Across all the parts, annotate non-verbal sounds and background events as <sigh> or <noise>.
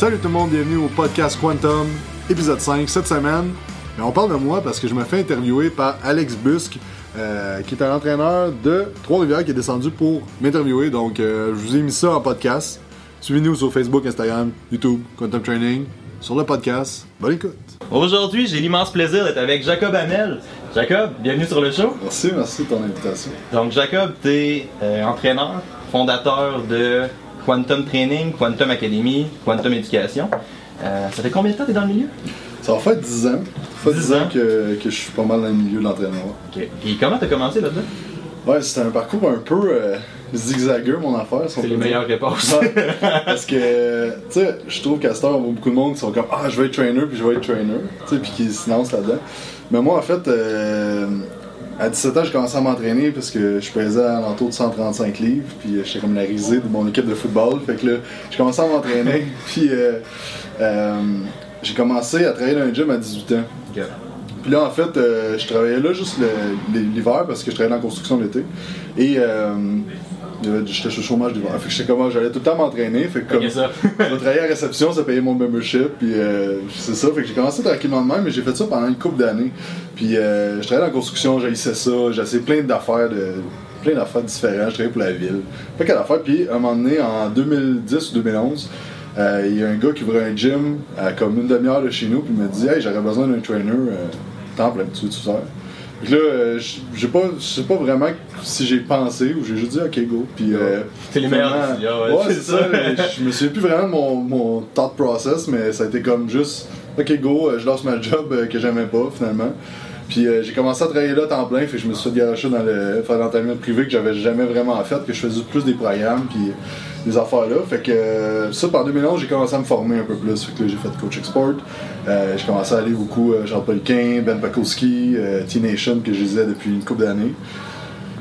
Salut tout le monde, bienvenue au podcast Quantum, épisode 5. Cette semaine, on parle de moi parce que je me fais interviewer par Alex Busque, euh, qui est un entraîneur de Trois-Rivières qui est descendu pour m'interviewer. Donc, euh, je vous ai mis ça en podcast. Suivez-nous sur Facebook, Instagram, YouTube, Quantum Training, sur le podcast. Bonne écoute. Aujourd'hui, j'ai l'immense plaisir d'être avec Jacob Hamel. Jacob, bienvenue sur le show. Merci, merci de ton invitation. Donc, Jacob, tu es entraîneur, fondateur de Quantum Training, Quantum Academy, Quantum Éducation. Euh, ça fait combien de temps que tu es dans le milieu? Ça va faire 10 ans. Ça fait 10 10 ans ans? que, que je suis pas mal dans le milieu de l'entraînement. Ok. Et comment tu as commencé là-dedans? Ouais, c'était un parcours un peu euh, zigzagueux, mon affaire. si C'est les dire. meilleures réponses. Ouais, <laughs> parce que, tu sais, je trouve qu'à cette heure, beaucoup de monde qui sont comme Ah, je vais être trainer, puis je vais être trainer, tu sais, puis qui se lancent là-dedans. Mais moi, en fait, euh, à 17 ans, j'ai commencé à m'entraîner parce que je pesais à l'entour de 135 livres, puis euh, j'étais comme la risée de mon équipe de football. Fait que là, j'ai commencé à m'entraîner, <laughs> puis euh, euh, j'ai commencé à travailler dans un gym à 18 ans. Puis là, en fait, euh, je travaillais là juste l'hiver parce que je travaillais dans la construction l'été. Et j'étais le chômage d'hiver. Fait que j'étais comme, j'allais tout le temps m'entraîner. Fait que comme <laughs> je vais travailler à la réception, ça payait mon membership. Puis euh, c'est ça. Fait que j'ai commencé tranquillement de même, mais j'ai fait ça pendant une couple d'années. Puis euh, je travaillais dans la construction, j'haïssais ça. J'ai essayé plein d'affaires de plein d'affaires différentes. Je travaillais pour la ville. Pas qu'à d'affaires. Puis à un moment donné, en 2010 ou 2011, euh, il y a un gars qui ouvrait un gym à comme une demi-heure de chez nous, puis il m'a dit Hey, j'aurais besoin d'un trainer euh, temps plein, tu veux tout faire? Puis là, euh, j- j'ai pas, je sais pas vraiment si j'ai pensé ou j'ai juste dit Ok, go. Puis euh, C'est les décisions, ouais, Ouais, c'est ça. je me souviens plus vraiment de mon, mon thought process, mais ça a été comme juste Ok, go, euh, je lance ma job que j'aimais pas finalement. Puis euh, j'ai commencé à travailler là temps plein, fait que je me suis fait garocher dans le faire l'entraînement privé que j'avais jamais vraiment fait, que je faisais plus des programmes puis des affaires là. Fait que euh, ça, par 2011, j'ai commencé à me former un peu plus. Fait que j'ai fait coach export. Euh, j'ai commencé à aller beaucoup euh, Jean-Paul Quin, Ben Pakowski, euh, T-Nation que je lisais depuis une couple d'années.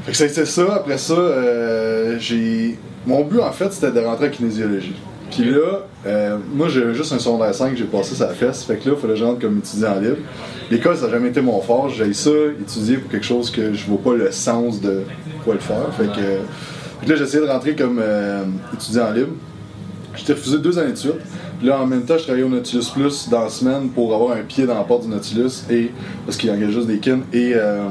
Fait que été ça. Après ça, euh, j'ai. Mon but en fait, c'était de rentrer en kinésiologie. Puis là, moi j'ai juste un secondaire 5, j'ai passé sa fesse. Fait que là, il fallait que je rentre comme étudiant libre. L'école, ça n'a jamais été mon fort. J'ai ça, étudier pour quelque chose que je vois pas le sens de quoi le faire. Fait que, que là, j'ai essayé de rentrer comme euh, étudiant libre. J'étais refusé deux années de suite. Puis là, en même temps, je travaillais au Nautilus Plus dans la semaine pour avoir un pied dans la porte du Nautilus et parce qu'il engage juste des kins. Et euh,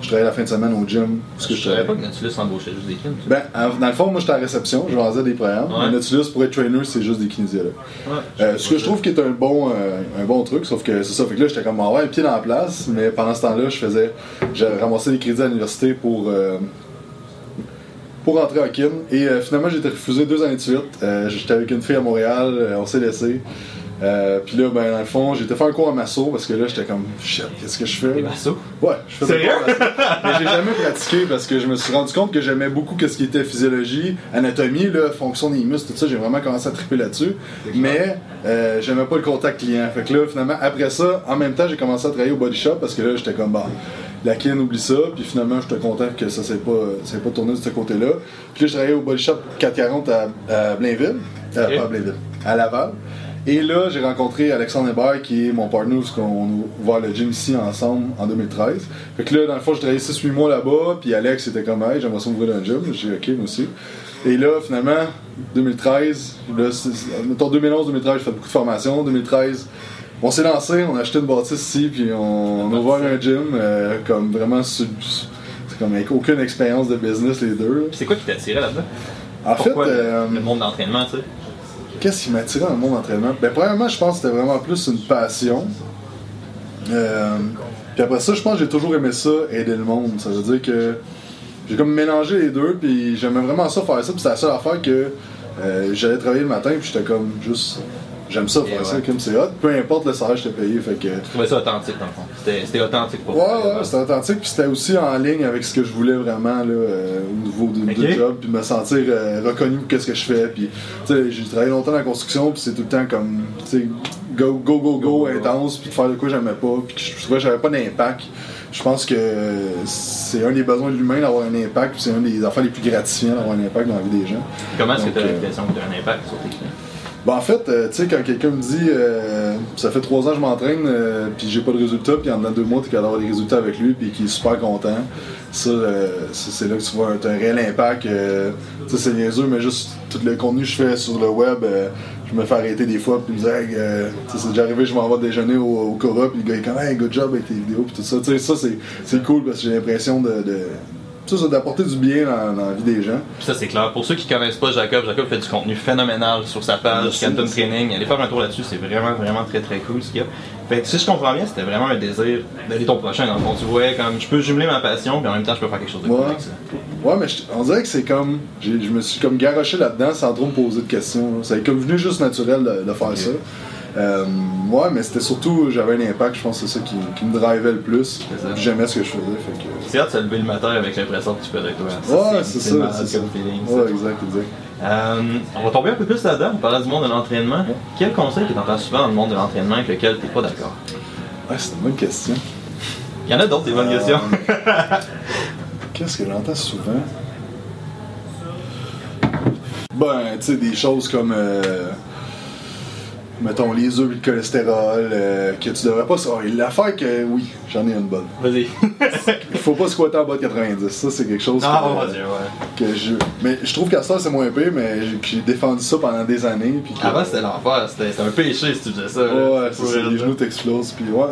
je travaillais la fin de semaine au gym. Parce que Je savais pas que Nautilus embauchait juste des kids. ben, en- dans le fond, moi j'étais à la réception, je vendais des programmes. Ouais. Le Nautilus, pour être trainer, c'est juste des kinésiologues. Ouais. Euh, ce que je trouve qui est un bon, euh, un bon truc, sauf que c'est ça, fait que là j'étais comme, ah ouais, un pied dans la place, mais pendant ce temps-là, je faisais, j'ai ramassé des crédits à l'université pour, euh, pour rentrer en kin. Et euh, finalement, j'ai été refusé deux années de suite. Euh, j'étais avec une fille à Montréal, euh, on s'est laissé. Euh, puis là, ben, dans le fond, j'ai été faire un cours à masso parce que là, j'étais comme, shit, qu'est-ce que je fais? Des là? massos? Ouais, je faisais Sérieux? pas de masso. Mais j'ai jamais pratiqué parce que je me suis rendu compte que j'aimais beaucoup ce qui était physiologie, anatomie, là, fonction des muscles, tout ça. J'ai vraiment commencé à triper là-dessus. Mais euh, j'aimais pas le contact client. Fait que là, finalement, après ça, en même temps, j'ai commencé à travailler au body shop parce que là, j'étais comme, bah, la kin, oublie ça. Puis finalement, j'étais content que ça s'est pas, pas tourné de ce côté-là. Puis là, je travaillais au body shop 440 à, à Blainville. Euh. Pas à Blainville, à Laval. Et là, j'ai rencontré Alexandre Hébert, qui est mon partner, parce qu'on a ouvert le gym ici ensemble en 2013. Fait que là, dans le fond, j'ai travaillé 6-8 mois là-bas, puis Alex était comme, hey, j'aimerais ça ouvrir un gym. J'ai dit, ok, moi aussi. Et là, finalement, 2013, là, c'est- c'est- mettons 2011-2013, j'ai fait beaucoup de formations. 2013, on s'est lancé, on a acheté une bâtisse ici, puis on, on a ouvert un gym, euh, comme vraiment, c'est comme avec aucune expérience de business, les deux. c'est quoi qui t'attirait là-dedans? En fait, le- euh, le monde d'entraînement, tu sais? Qu'est-ce qui m'a attiré dans le monde d'entraînement? Ben, premièrement, je pense que c'était vraiment plus une passion. Euh, puis après ça, je pense que j'ai toujours aimé ça, aider le monde. Ça veut dire que j'ai comme mélangé les deux, puis j'aimais vraiment ça faire ça. Puis c'était la seule affaire que euh, j'allais travailler le matin, puis j'étais comme juste. J'aime ça faire ça, comme c'est hot. Peu importe le salaire que je t'ai payé. Fait que. Je trouvais ça authentique, dans le fond. C'était authentique pour Ouais, toi. ouais, c'était authentique, puis c'était aussi en ligne avec ce que je voulais vraiment là, euh, au niveau du job, puis me sentir euh, reconnu pour qu'est-ce que je fais. Puis, tu sais, j'ai travaillé longtemps dans la construction, puis c'est tout le temps comme, tu sais, go, go, go, go, intense, puis de faire de quoi j'aimais pas, puis que je trouvais que j'avais pas d'impact. Je pense que c'est un des besoins de l'humain d'avoir un impact, puis c'est un des affaires les plus gratifiants d'avoir un impact dans la vie des gens. Comment est-ce que tu as euh, l'impression que tu as un impact sur tes clients? Ben, en fait, euh, tu sais, quand quelqu'un me dit euh, ça fait trois ans que je m'entraîne, euh, puis j'ai pas de résultats, puis en dedans deux mois, t'es capable d'avoir des résultats avec lui, puis qu'il est super content, ça, c'est là que tu vois un, réel impact. tu sais, c'est niaiseux, mais juste tout le contenu que je fais sur le web, je me fais arrêter des fois, puis me dire, Hey, tu c'est déjà arrivé, je m'en vais déjeuner au, au Cora, puis le gars est comme, hey, good job avec tes vidéos, puis tout ça. Tu sais, ça, c'est, cool parce que j'ai l'impression de ça, c'est d'apporter du bien dans, dans la vie des gens. Puis ça, c'est clair. Pour ceux qui connaissent pas Jacob, Jacob fait du contenu phénoménal sur sa page, Canton. Training. Allez faire un tour là-dessus, c'est vraiment, vraiment très, très cool ce qu'il y a. Fait que si je comprends bien, c'était vraiment un désir d'aller ton prochain. Dans le fond, tu voyais comme je peux jumeler ma passion, puis en même temps, je peux faire quelque chose de cool Ouais. avec ça. Ouais, mais je- on dirait que c'est comme. Je me suis comme garoché là-dedans sans trop me poser de questions. là. Ça est comme venu juste naturel de, de faire ça. Euh, ouais, mais c'était surtout. J'avais un impact, je pense que c'est ça qui, qui me drivait le plus. Ça. J'aimais ce que je faisais. Fait que... C'est hâte de se lever le matin avec l'impression que tu fais avec toi. Ouais, c'est ça. C'est ça. comme feeling, ça. Ouais, exact, exact. Euh, on va tomber un peu plus là-dedans, on parlait du monde de l'entraînement. Quel conseil que tu entends souvent dans le monde de l'entraînement avec lequel tu n'es pas d'accord? Ouais, c'est une bonne question. Il y en a d'autres, des bonnes Euh, questions. <laughs> Qu'est-ce que j'entends souvent? Ben, tu sais, des choses comme. euh, mettons, les œufs le cholestérol, euh, que tu devrais pas. L'affaire que. Oui, j'en ai une bonne. Vas-y. Il faut pas squatter en bas de 90. Ça, c'est quelque chose Ah, que, dieu, ouais. que je. Mais je trouve qu'à ça, c'est moins pire, mais j'ai- défendu ça pendant des années. Puis que- Avant, c'était l'enfer, c'était un péché si tu faisais ça. Ouais, c'est les genoux t'explosent. Puis ouais,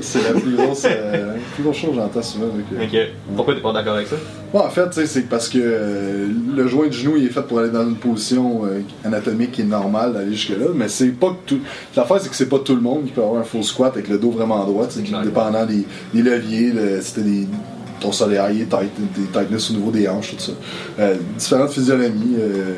c'est, euh, la plus grosse, euh, la plus grosse chose que j'entends souvent. euh, Ok. Pourquoi t'es pas d'accord avec ça? Bon, en fait, c'est parce que euh, le joint du genou il est fait pour aller dans une position euh, anatomique qui est normale d'aller jusque-là, mais c'est pas que tout. L'affaire, c'est que c'est pas tout le monde qui peut avoir un faux squat avec le dos vraiment droit, clair. dépendant des, leviers, t'as des ton soleil, tight, des tightness au niveau des hanches, tout ça. Euh, différentes physionomies, euh,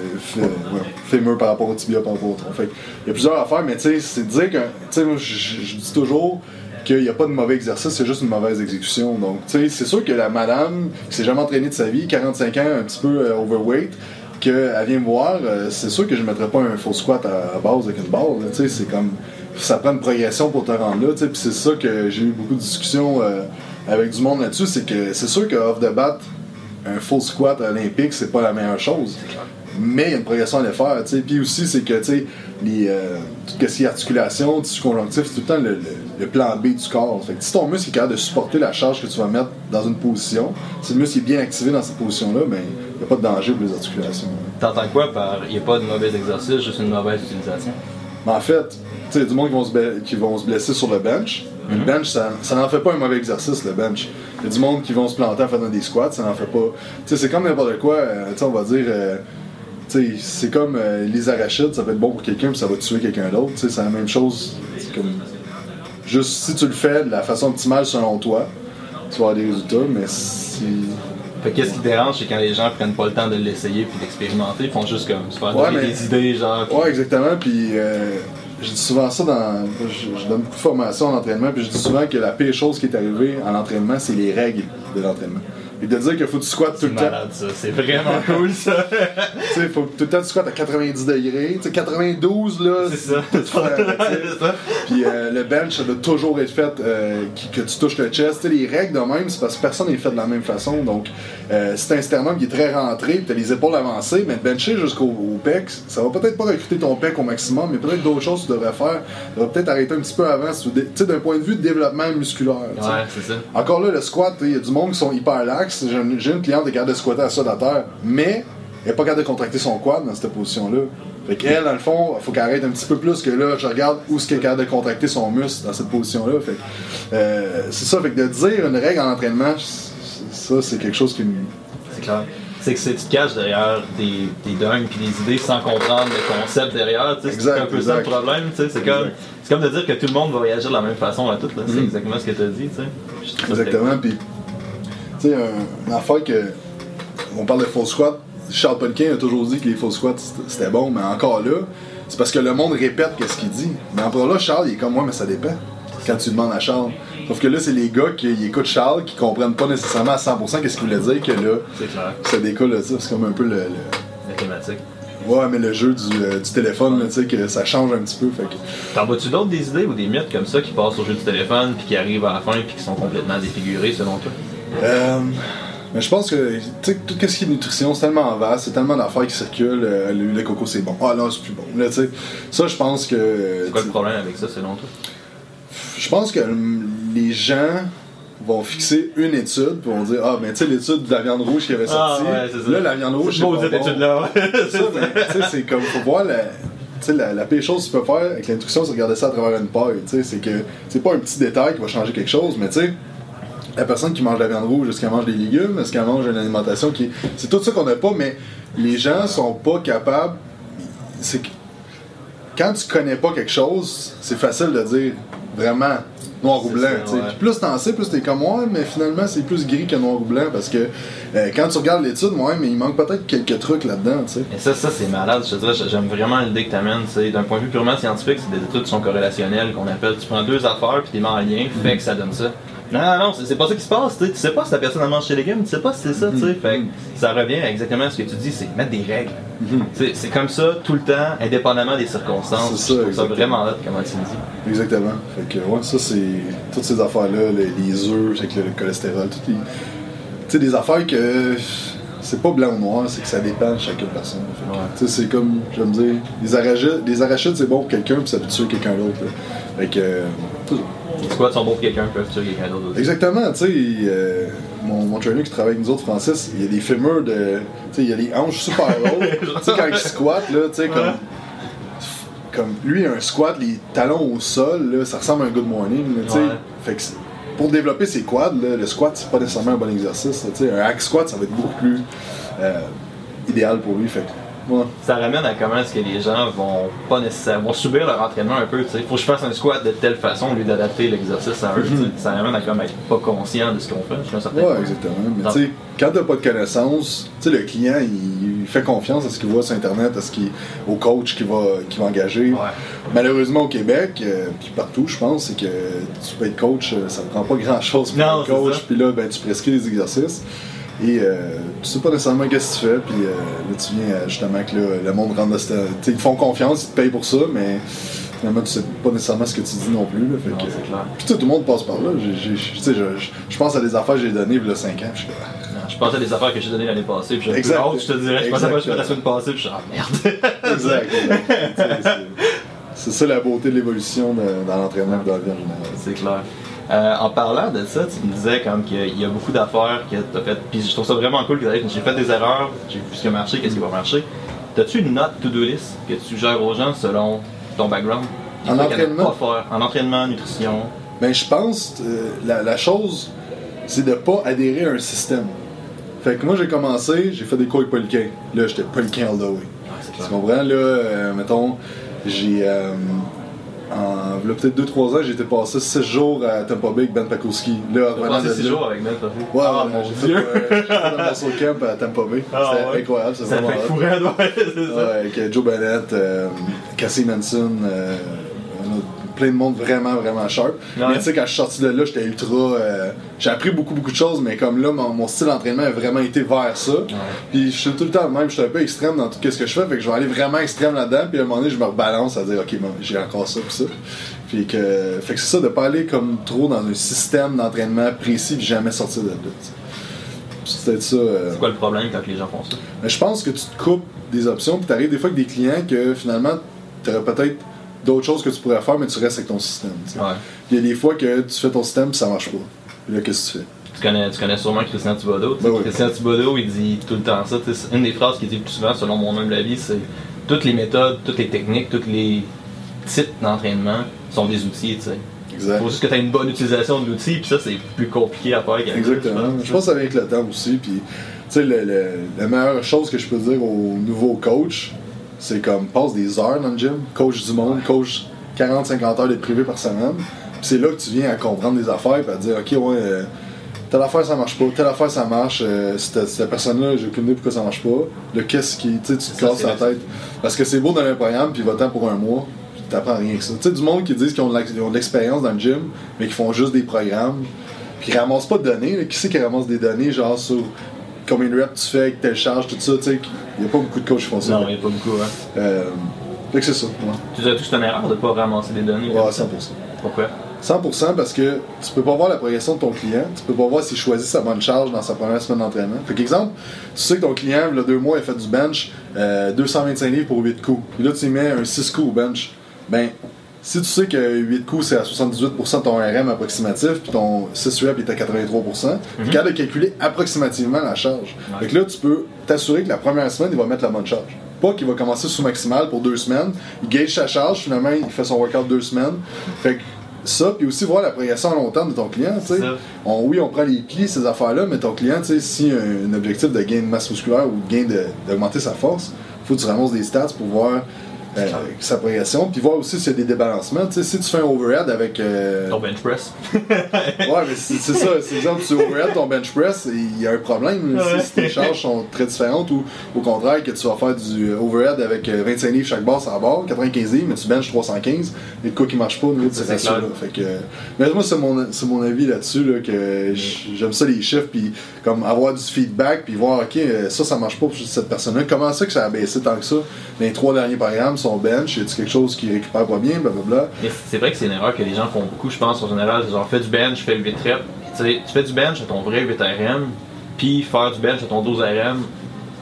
fémur par rapport au tibia, par rapport au tronc. Il y a plusieurs affaires, mais tu sais, c'est dire que, tu sais, moi, je dis toujours qu'il n'y a pas de mauvais exercice, c'est juste une mauvaise exécution. Donc, tu sais, c'est sûr que la madame qui s'est jamais entraînée de sa vie, 45 ans, un petit peu euh, overweight, qu'elle vient me voir, euh, c'est sûr que je ne mettrais pas un faux squat à, base avec une barre. Tu sais, c'est comme. Ça prend une progression pour te rendre là. Puis c'est ça que j'ai eu beaucoup de discussions euh, avec du monde là-dessus. C'est que c'est sûr que off the bat, un full squat olympique, c'est pas la meilleure chose. Mais il y a une progression à les faire. Puis aussi, c'est que les, euh, tout ce qui est articulation, tissu conjonctif, c'est tout le temps le, le- le plan B du corps. Fait que si ton muscle est capable de supporter la charge que tu vas mettre dans une position, si le muscle est bien activé dans cette position-là, ben il n'y a pas de danger pour les articulations. T'entends quoi par il n'y a pas de mauvais exercice, juste une mauvaise utilisation? Mais en fait, sais, il y a du monde qui vont, se qui vont se blesser sur le bench. Le bench, ça, ça n'en fait pas un mauvais exercice, le bench. Il y a du monde qui vont se planter en faisant des squats, ça n'en fait pas. Tu sais, c'est comme n'importe quoi, euh, tu sais, on va dire. euh, c'est comme euh, les arachides, ça peut être bon pour quelqu'un, puis ça va tuer quelqu'un d'autre. C'est la même chose. Comme. Juste si tu le fais de la façon optimale selon toi, tu vas avoir des résultats, mais si. Fait que qu'est-ce qui dérange, c'est quand les gens prennent pas le temps de l'essayer puis d'expérimenter, ils font juste comme se faire Ouais, donner mais- des idées, genre. Ouais, exactement. Puis euh, je dis souvent ça dans. Je, donne beaucoup de formations en entraînement, puis je dis souvent que la pire chose qui est arrivée en entraînement, c'est les règles de l'entraînement. Et de dire qu'il faut que tu squattes tout le temps. malade ça, c'est vraiment cool ça. Tu sais, faut que tout le temps tu squattes à 90 degrés. Tu sais, 92, là. <laughs> C'est ça. Puis euh, le bench, ça doit toujours être fait euh, que tu touches le chest. Tu sais, les règles de même, c'est parce que personne n'est fait de la même façon. Donc, euh, si t'as un sternum qui est très rentré, tu as les épaules avancées, mais bencher jusqu'au au pec, ça va peut-être pas recruter ton pec au maximum, mais peut-être d'autres choses que tu devrais faire. Tu devrais peut-être arrêter un petit peu avant, tu sais, d'un point de vue de développement musculaire. Ouais, c'est ça. Encore là, le squat, il y a du monde qui sont hyper lax. J'ai une, j'ai une cliente qui est capable de squatter à ça de la terre, mais elle n'est pas capable de contracter son quad dans cette position-là. Fait qu'elle, dans le fond, il faut qu'elle arrête un petit peu plus que là, je regarde où est-ce qu'elle est capable de contracter son muscle dans cette position-là. Fait euh, c'est ça, fait que de dire une règle en entraînement, ça, c'est quelque chose qui me. C'est clair. C'est que c'est- tu te caches derrière des, des dunks puis des idées sans comprendre le concept derrière. C'est un peu ça le problème. C'est comme, comme de dire que tout le monde va réagir de la même façon à tout. là. C'est Mhm. exactement ce que tu as dit. Exactement. Puis, tu sais, un- une affaire que. On parle de faux squat. Charles Poliquin a toujours dit que les faux squats c'était- bon, mais encore là, c'est parce que le monde répète qu'est-ce qu'il dit. Mais encore là, Charles, il est comme moi, mais ça dépend. Quand tu demandes à Charles. Sauf que là, c'est les gars qui écoutent Charles qui comprennent pas nécessairement à 100% qu'est-ce qu'il voulait dire, que là, C'est clair. ça découle de ça. C'est comme un peu le. le- La thématique. Ouais, mais le jeu du, euh, du téléphone, tu sais, que ça change un petit peu. Fait que. T'en vois-tu d'autres des idées ou des mythes comme ça qui passent au jeu du téléphone puis qui arrivent à la fin puis qui sont complètement défigurés selon toi? Euh, Mais je pense que tout ce qui est nutrition, c'est tellement vaste, c'est tellement d'affaires qui circulent. euh, le coco, c'est bon. Ah non, c'est plus bon. Là, tu sais, ça, je pense que. C'est quoi le problème avec ça selon toi? Je pense que les gens vont fixer une étude puis vont dire Ah, mais tu sais, l'étude de la viande rouge qui avait sorti. Ah, ouais, c'est ça. là, la viande rouge, c'est Cette bon. étude-là, ouais. Ça, mais, tu sais, c'est comme, faut voir la. Tu sais, la, la pire chose que tu peux faire avec l'instruction, c'est regarder ça à travers une paille. Tu sais, c'est que c'est pas un petit détail qui va changer quelque chose, mais tu sais, la personne qui mange de la viande rouge, est-ce qu'elle mange des légumes, est-ce qu'elle mange une alimentation qui. C'est tout ça qu'on n'a pas, mais les gens sont pas capables. C'est que quand tu connais pas quelque chose, c'est facile de dire vraiment noir ou blanc. ça, ouais. Puis plus t'en sais, plus t'es comme moi, mais finalement c'est plus gris que noir ou blanc parce que euh, quand tu regardes l'étude, ouais, mais il manque peut-être quelques trucs là-dedans. Et ça, ça c'est malade. Je te dirais, j'aime vraiment l'idée que tu amènes. D'un point de vue purement scientifique, c'est des études qui sont corrélationnelles, qu'on appelle. Tu prends deux affaires puis tu les mets en lien, fait que ça donne ça. Non, non, c'est pas ça qui se passe. tu sais. Pas si la personne elle mange ses légumes, tu sais pas si c'est ça. tu sais. Fait que ça revient à exactement ce que tu dis, c'est mettre des règles. C'est- C'est comme ça tout le temps, indépendamment des circonstances. C'est ça, ça vraiment là comment tu le dis. Exactement. Fait que, ouais, ça, c'est. Toutes ces affaires-là, les, œufs, avec le, le cholestérol, toutes les. Tu sais, des affaires que. C'est pas blanc ou noir, c'est que ça dépend de chacune personne. Fait. Tu sais, c'est comme, je me dire, les arachides, c'est bon pour quelqu'un, puis ça peut tuer quelqu'un d'autre. Fait que. Les squats sont bons pour quelqu'un, peuvent quelqu'un d'autre aussi? Exactement, tu sais, euh, mon, mon trainer qui travaille avec nous autres, Francis, il y a des fémurs de. Tu sais, il y a des hanches super <laughs> hautes. tu sais, quand il squatte, là, tu sais, comme. Ouais. Comme lui, un squat, les talons au sol, là, ça ressemble à un good morning, tu sais. Ouais. Fait que pour développer ses quads, là, le squat, c'est pas nécessairement un bon exercice, là, tu sais. Un hack squat, ça va être beaucoup plus euh, idéal pour lui, fait que. Ouais. Ça ramène à comment est-ce que les gens vont pas nécessairement vont subir leur entraînement un peu. sais. Faut que je fasse un squat de telle façon, au lieu d'adapter l'exercice à eux. Ça ramène à comme être pas conscient de ce qu'on fait. Un certain Ouais, point. exactement. Mais tu sais, quand t'as pas de connaissances, tu sais, le client, il, il fait confiance à ce qu'il voit sur Internet, à ce qu'il, au coach qu'il va, qu'il va engager. Ouais. Malheureusement, au Québec, euh, puis partout, je pense, c'est que tu peux être coach, euh, ça ne prend pas grand-chose pour Non, être coach. Puis là, ben, tu prescris des exercices. Et euh, tu sais pas nécessairement qu'est-ce que tu fais, puis euh, là, tu viens euh, justement que là, le monde rentre dans cette... Ils font confiance, ils te payent pour ça, mais finalement, tu sais pas nécessairement ce que tu dis non plus. Là, fait Non, que- c'est clair. Puis tout le monde passe par là. Je, pense à des affaires que j'ai données il y a 5 ans. puis Je pensais à des affaires que j'ai données l'année passée, puis j'ai je te dirais. Je pensais pas que la semaine passée, puis je suis ah merde. <laughs> Exact. <laughs> c'est- ça la beauté de l'évolution de- dans l'entraînement dans la vie en général. C'est clair. Euh, en parlant de ça, tu me disais comme qu'il y a beaucoup d'affaires que tu as faites. Puis je trouve ça vraiment cool que t'arrives, j'ai fait des erreurs, j'ai vu ce qui a marché, qu'est-ce qui va marcher. T'as-tu une note to-do list que tu suggères aux gens selon ton background? Des En entraînement? pas. En entraînement, nutrition. Ben, je pense, euh, la, la chose, c'est de pas adhérer à un système. Fait que moi, j'ai commencé, j'ai fait des cours avec Poliquin. Là, j'étais Poliquin all the way. C'est Tu comprends? Là, euh, mettons, j'ai. Euh, en là, peut-être 2-3 ans, j'ai été passé 6 jours à Tampa Bay avec Ben Pakowski. Là, passé de 6 là- jours avec Ben, vu? Ouais, ah, ouais, mon j'ai fait, dieu! euh, fait un muscle camp à Tampa Bay. Ah, C'était ouais. incroyable, c'est Ça vraiment fait <laughs> ouais, ça. Ouais, avec euh, Joe Bennett, euh, Cassie Manson, euh, plein de monde vraiment, vraiment sharp. Ouais. Mais tu sais, quand je suis sorti de là, j'étais ultra. euh, j'ai appris beaucoup, beaucoup de choses, mais comme là, mon, mon style d'entraînement a vraiment été vers ça. Puis je suis tout le temps même, je suis un peu extrême dans tout ce que je fais, fait que je vais aller vraiment extrême là-dedans, puis à un moment donné, je me rebalance à dire, ok, bon, j'ai encore ça, puis ça. Puis que, fait que c'est ça, de pas aller comme trop dans un système d'entraînement précis, puis jamais sortir de là. tu sais. C'est peut-être ça. euh, C'est quoi le problème quand les gens font ça? mais je pense que tu te coupes des options, puis t'arrives des fois avec des clients que finalement, t'aurais peut-être d'autres choses que tu pourrais faire, mais tu restes avec ton système. Ouais. Il y a des fois que tu fais ton système, puis ça marche pas. Là, qu'est-ce que tu fais? Tu connais, tu connais sûrement Christian Thibodeau. Ben oui. Christian Thibodeau, il dit tout le temps ça. Une des phrases qu'il dit le plus souvent, selon mon humble avis, c'est toutes les méthodes, toutes les techniques, tous les types d'entraînement sont des outils. Tu sais. Exact. faut juste que tu aies une bonne utilisation de l'outil, puis ça, c'est plus compliqué à faire. Exactement. Je pense que ça vient avec le temps aussi. Puis, tu sais, la meilleure chose que je peux dire aux nouveaux coachs, c'est comme passe des heures dans le gym, coach du monde, coach 40-50 heures de privé par semaine. Puis c'est là que tu viens à comprendre des affaires et à dire, ok, ouais, euh, telle affaire ça marche pas, telle affaire ça marche, euh, cette, cette personne-là, j'ai aucune idée pourquoi ça marche pas. Le qu'est-ce qui, tu te casses la tête. Parce que c'est beau dans un programme, puis va-t'en pour un mois, puis t'apprends rien que ça. Tu sais, du monde qui disent qu'ils ont de ont de l'expérience dans le gym, mais qui font juste des programmes, puis ils ramassent pas de données. là. Qui c'est qui ramasse des données, genre sur combien de reps tu fais, avec telle charge, tout ça, tu sais. Il y a pas beaucoup de coachs qui font ça. Non, il n'y a pas beaucoup. Hein. Euh, fait que c'est ça, ouais. Tu que c'est une erreur de ne pas ramasser des données. Ouais, comme 100%. ça. Pourquoi? 100% parce que tu peux pas voir la progression de ton client, tu peux pas voir s'il choisit sa bonne charge dans sa première semaine d'entraînement. Fait exemple, tu sais que ton client, il y a deux mois, il a fait du bench, euh, 225 livres pour 8 coups. Puis là, tu mets un 6 coups au bench. Ben, si tu sais que 8 coups, c'est à 78% de ton RM approximatif, puis ton 6 reps est à 83%, tu es capable de calculer approximativement la charge. Ouais. Fait que là, tu peux t'assurer que la première semaine, il va mettre la bonne charge. Pas qu'il va commencer sous maximal pour deux semaines, il gauge sa charge, finalement, il fait son workout deux semaines. Fait que ça, puis aussi voir la progression à long terme de ton client. On- oui, on prend les plis, ces affaires-là, mais ton client, s'il a un objectif de gain de masse musculaire ou de gain d'augmenter sa force, faut que tu ramasses des stats pour voir euh, sa progression, puis voir aussi s'il y a des débalancements. Tu sais, si tu fais un overhead avec. euh, Ton bench press. Ouais, mais c'est ça. C'est <laughs> exemple, tu overhead ton bench press, il y a un problème Ouais. si, tes charges sont très différentes ou au contraire que tu vas faire du overhead avec euh, 25 livres chaque barre la barre, 95 livres, mais tu benches 315, et de quoi qui marche pas au niveau de ces ratios-là. Fait que, mais moi, c'est mon, mon avis là-dessus, là, que j'aime ça les chiffres, puis comme avoir du feedback, puis voir, ok, euh, ça, ça marche pas pour cette personne-là. Comment ça que ça a baissé tant que ça? Les trois derniers programmes, son bench, a quelque chose qui récupère pas bien, blablabla. Mais c'est vrai que c'est une erreur que les gens font beaucoup, je pense, en général. C'est genre, fais du bench, fais 8 reps. Tu fais du bench à ton vrai 8 RM, puis faire du bench à ton 12 RM.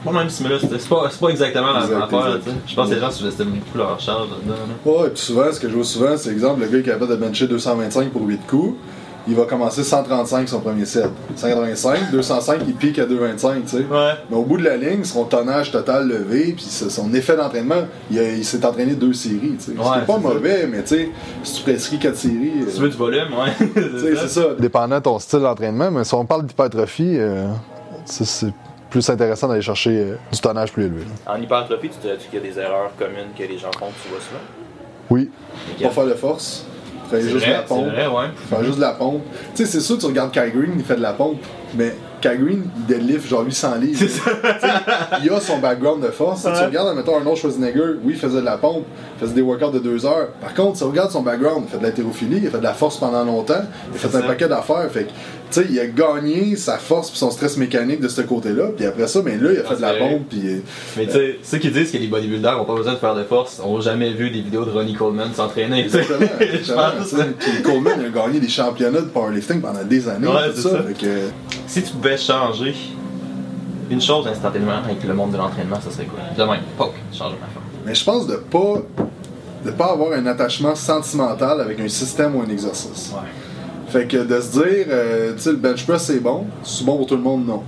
Pas même sais. c'est pas, c'est pas exactement la même affaire. Je pense que les gens sous-estiment beaucoup leur charge là-dedans. là. Ouais, puis souvent, ce que je vois souvent, c'est exemple, le gars qui est capable de bencher 225 pour 8 coups, il va commencer 135 son premier set. 185, 205, il pique à 225, tu sais. Ouais. Mais au bout de la ligne, son tonnage total levé, puis son effet d'entraînement, il, s'est entraîné deux séries, tu sais. Ouais, c'est pas ça. mauvais, mais tu sais, si tu prescris quatre séries. euh, Si tu veux du volume, ouais. <laughs> c'est ça. Dépendant de ton style d'entraînement, mais si on parle d'hypertrophie, euh, ça, c'est plus intéressant d'aller chercher euh, du tonnage plus élevé. là. En hypertrophie, tu te dis qu'il y a des erreurs communes que les gens font tu vois souvent. Oui, pas faire de force, C'est juste vrai, la pompe. vrai, ouais. Faire juste de la pompe. Tu sais, c'est sûr, tu regardes Kai Green, il fait de la pompe, mais Kai Green, il deadlift genre 800 livres. Il a son background de force. Si Tu regardes, mettons, Arnold Schwarzenegger, oui, il faisait de la pompe, il faisait des workouts de 2 heures. Par contre, si tu regardes son background, il fait de l'haltérophilie, il fait de la force pendant longtemps, il fait un paquet d'affaires. Fait tu sais, il a gagné sa force puis son stress mécanique de ce côté-là. Puis après ça, mais là, il a fait de la pompe. Puis, euh, Mais tu sais, ceux qui disent que les bodybuilders n'ont pas besoin de faire de force ont jamais vu des vidéos de Ronnie Coleman s'entraîner. Exactement. <laughs> Puis Coleman a gagné des championnats de powerlifting pendant des années. Ouais, tout ça. Fait que, Si tu pouvais changer une chose instantanément avec le monde de l'entraînement, ça serait quoi? Demain, poc, change ma forme. Mais je pense de pas de pas avoir un attachement sentimental avec un système ou un exercice. Ouais. Fait que de se dire, euh, tu sais, le bench press c'est bon, c'est bon pour tout le monde, non.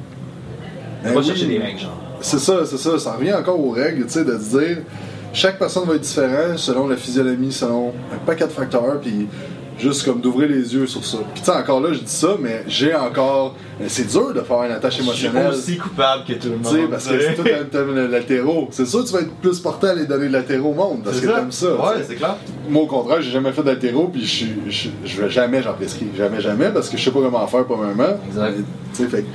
On Ben oui, chercher des règles, genre. C'est ça, c'est ça. Ça revient encore aux règles, tu sais, de se dire, chaque personne va être différente selon la physionomie, selon un paquet de facteurs, puis juste comme d'ouvrir les yeux sur ça. Puis tu sais, encore là, je dis ça, mais j'ai encore. C'est dur de faire une attache Je suis émotionnelle. aussi coupable que tout le Tu sais, monde. parce que c'est tout un thème de latéraux. C'est sûr que tu vas être plus porté à aller donner de latéraux au monde, parce que t'aimes ça. Ouais, c'est clair. Moi, au contraire, j'ai jamais fait d'altéro, puis je, je, je vais jamais, j'en prescris. Jamais, jamais, parce que je sais pas comment faire, premièrement. Exact. Mais, Tu sais, fait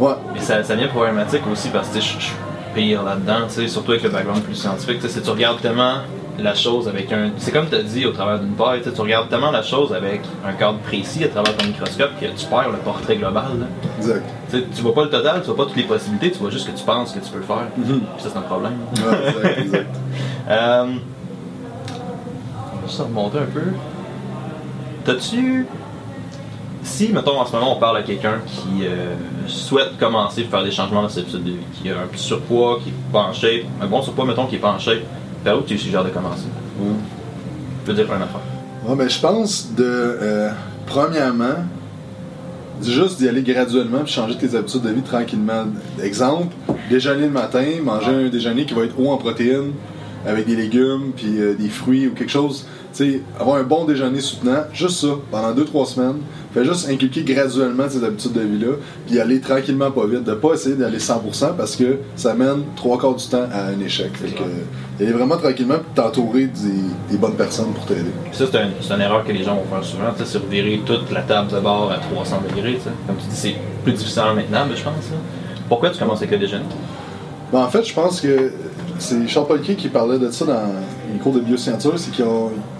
Ouais. Mais ça, ça devient problématique aussi parce que je suis pire là-dedans, tu sais, surtout avec le background plus scientifique. tu sais, Si tu regardes tellement la chose avec un. C'est comme tu as dit au travers d'une paille, tu regardes tellement la chose avec un cadre précis à travers ton microscope que tu perds le portrait global. là. Exact. Tu vois pas le total, tu vois pas toutes les possibilités, tu vois juste ce que tu penses que tu peux faire. Mhm. Puis ça, c'est un problème. Ouais, exact, exact. <laughs> Euh, on va juste remonter un peu. T'as-tu. Si, mettons, en ce moment, on parle à quelqu'un qui euh, souhaite commencer à faire des changements dans ses habitudes de vie, qui a un petit surpoids, qui est pas en shape, un bon surpoids, mettons, qui est pas en shape, par où tu suggères de commencer? Ou, je veux dire. Ouais, ben, je pense de. euh, premièrement, juste d'y aller graduellement puis changer tes habitudes de vie tranquillement. Exemple, déjeuner le matin, manger un déjeuner qui va être haut en protéines, avec des légumes puis euh, des fruits ou quelque chose. Sais, avoir un bon déjeuner soutenant, juste ça, pendant 2-3 semaines. Fais juste inculquer graduellement ces habitudes de vie-là, puis aller tranquillement pas vite, de pas essayer d'aller 100% parce que ça mène trois quarts du temps à un échec. Fait que, euh, aller vraiment tranquillement puis t'entourer des, des bonnes personnes pour t'aider. Ça, c'est un- une erreur que les gens vont faire souvent, c'est revirer toute la table de bord à 300 degrés, tu sais. Comme tu dis, c'est plus difficile maintenant, mais je pense. là. Pourquoi tu commences avec le déjeuner? Ben, en fait, je pense que c'est Charles Polquet qui parlait de ça dans les cours de biosciences, c'est qu'il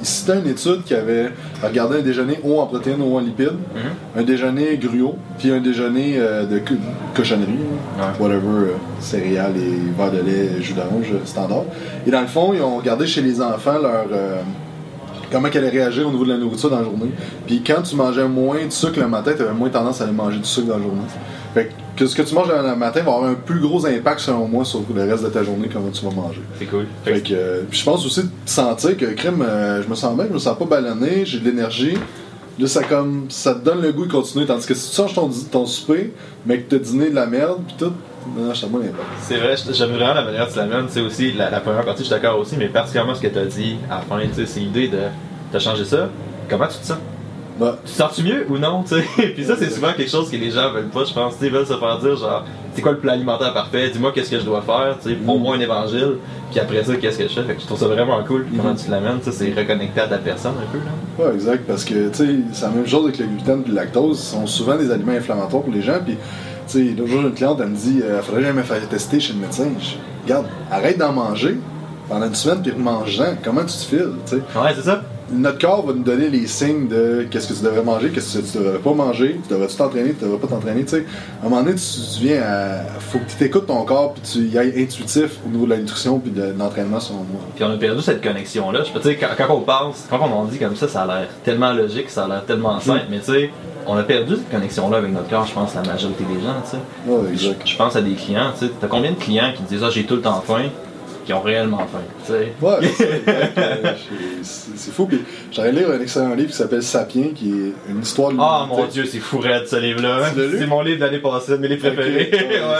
citait une étude qui avait regardé un déjeuner haut en protéines, haut en lipides, Mhm. un déjeuner gruau, puis un déjeuner euh, de co- cochonnerie, Ouais. whatever, euh, céréales et verre de lait, jus d'orange, euh, standard. Et dans le fond, ils ont regardé chez les enfants leur, euh, comment qu'elle allait réagir au niveau de la nourriture dans la journée. Puis quand tu mangeais moins de sucre le matin, tu avais moins tendance à aller manger du sucre dans la journée. Fait que ce que tu manges le matin va avoir un plus gros impact selon moi sur le reste de ta journée, comment tu vas manger. C'est cool. Fait que, euh, puis je pense aussi de sentir que crème, euh, je me sens bien, je me sens pas ballonné, j'ai de l'énergie. Là, ça comme ça te donne le goût de continuer. Tandis que si tu changes ton, ton souper, mais que t'as dîné de la merde, puis tout, non, je moins l'impact. C'est vrai, j'aime vraiment la manière dont tu l'amènes. C'est aussi la, la, première partie, je suis d'accord aussi, mais particulièrement ce que tu as dit à la fin, c'est l'idée de. T'as changé ça. Comment tu te sens? Bah. Tu te sens-tu mieux ou non, tu sais? <laughs> Puis ça, c'est souvent quelque chose que les gens veulent pas, je pense. Ils veulent se faire dire, genre, c'est quoi le plan alimentaire parfait? Dis-moi qu'est-ce que je dois faire, tu sais, moi un évangile. Puis après ça, qu'est-ce que je fais? Fait que je trouve ça vraiment cool. Comment mm-hmm. tu l'amènes, c'est reconnecté à ta personne un peu, là. Ouais, exact. Parce que, tu sais, c'est la même chose avec le gluten et le lactose. Ce sont souvent des aliments inflammatoires pour les gens. Puis, tu sais, l'autre jour, une cliente, elle me dit, il euh, faudrait jamais faire tester chez le médecin. Je, regarde, arrête d'en manger pendant une semaine puis remange-en. Comment tu te files, tu sais? Ouais, c'est ça notre corps va nous donner les signes de qu'est-ce que tu devrais manger, qu'est-ce que tu devrais pas manger, tu devrais t'entraîner, tu devrais pas t'entraîner, tu sais. À un moment donné, tu, viens à. Faut que tu t'écoutes ton corps puis tu y ailles intuitif au niveau de la nutrition puis de, l'entraînement selon moi. Puis on a perdu cette connexion-là. Je dire, quand, quand, on pense, quand on en dit comme ça, ça a l'air tellement logique, ça a l'air tellement simple, mm. mais tu sais, on a perdu cette connexion-là avec notre corps, je pense, la majorité des gens, tu sais. Ouais, exact. Je, pense à des clients, tu sais. T'as combien de clients qui disent, ah, j'ai tout le temps faim? Qui ont réellement faim. Ouais, <laughs> c'est fou. Puis j'allais lire un excellent livre qui s'appelle Sapiens, qui est une histoire de Ah mon dieu, c'est fou ce livre-là. C'est mon livre d'année passée, mes livres préférés.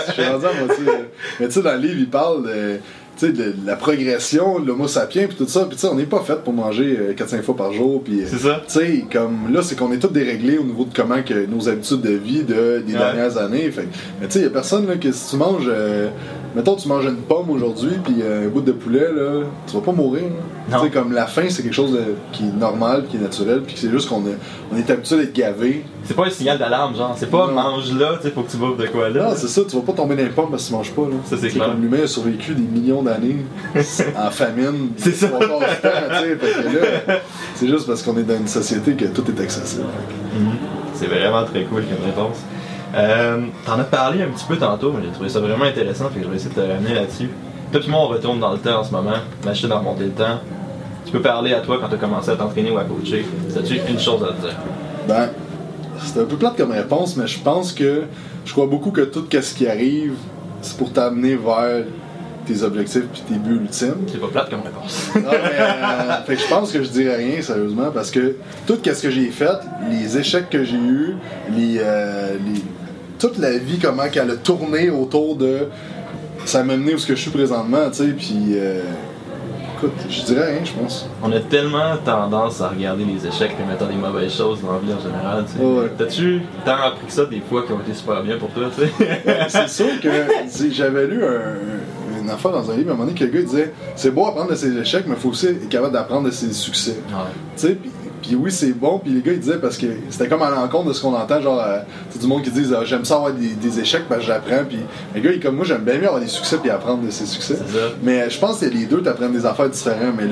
Je suis rendu à. <laughs> Mais tu sais, dans le livre, il parle de de, la progression, l'homo sapiens, puis tout ça. Puis tu sais, on n'est pas fait pour manger 4-5 euh, fois par jour. Puis, c'est ça. Tu sais, comme là, c'est qu'on est tous déréglés au niveau de comment que nos habitudes de vie de, des dernières années. Fait, mais tu sais, il n'y a personne là, que si tu manges. Euh, mettons, tu manges une pomme aujourd'hui, puis un bout de poulet, là, tu vas pas mourir. Tu sais, comme la faim, c'est quelque chose qui est normal, qui est naturel, puis c'est juste qu'on on est habitué d'être gavé. C'est pas un signal d'alarme, genre. C'est pas mange là, tu sais, faut que tu bouffes de quoi là. Non, c'est ça, tu vas pas tomber dans les pommes parce que tu manges pas, là. Ça, c'est clair. Comme l'humain a survécu des millions d'années <laughs> en famine. C'est ça. c'est juste parce qu'on est dans une société que tout est accessible. Mhm. C'est vraiment très cool comme réponse. Euh, T'en as parlé un petit peu tantôt, mais j'ai trouvé ça vraiment intéressant, fait que je vais essayer de te ramener là-dessus. Toi et moi, on retourne dans le temps en ce moment, machine à remonter le temps. Tu peux parler à toi quand tu as commencé à t'entraîner ou à coacher. As-tu une chose à te dire? Ben, c'est un peu plate comme réponse, mais je pense que je crois beaucoup que tout ce qui arrive, c'est pour t'amener vers tes objectifs puis tes buts ultimes. C'est pas plate comme réponse. non, mais, euh, fait que je pense que je dirais rien, sérieusement, parce que tout ce que j'ai fait, les échecs que j'ai eus, les, euh, les, toute la vie, comment qu'elle a tourné autour de. Ça m'a mené où ce que je suis présentement, tu sais, puis. Euh, écoute, je dirais rien, je pense. On a tellement tendance à regarder les échecs et mettre des mauvaises choses dans la vie en général, tu sais. Ouais. T'as-tu tant appris que ça des fois qui ont été super bien pour toi, tu sais? <laughs> c'est sûr que j'avais lu un, une affaire dans un livre à un moment donné que le gars disait c'est beau apprendre de ses échecs, mais il faut aussi être capable d'apprendre de ses succès. Tu sais, puis oui, c'est bon. Puis les gars, ils disaient parce que c'était comme à l'encontre de ce qu'on entend. Genre, c'est euh, du monde qui disent ah, j'aime ça avoir des, échecs parce que j'apprends. Puis les gars, ils comme moi, j'aime bien mieux avoir des succès puis apprendre de ses succès. Mais je pense que les deux t'apprennent des affaires différentes. Mais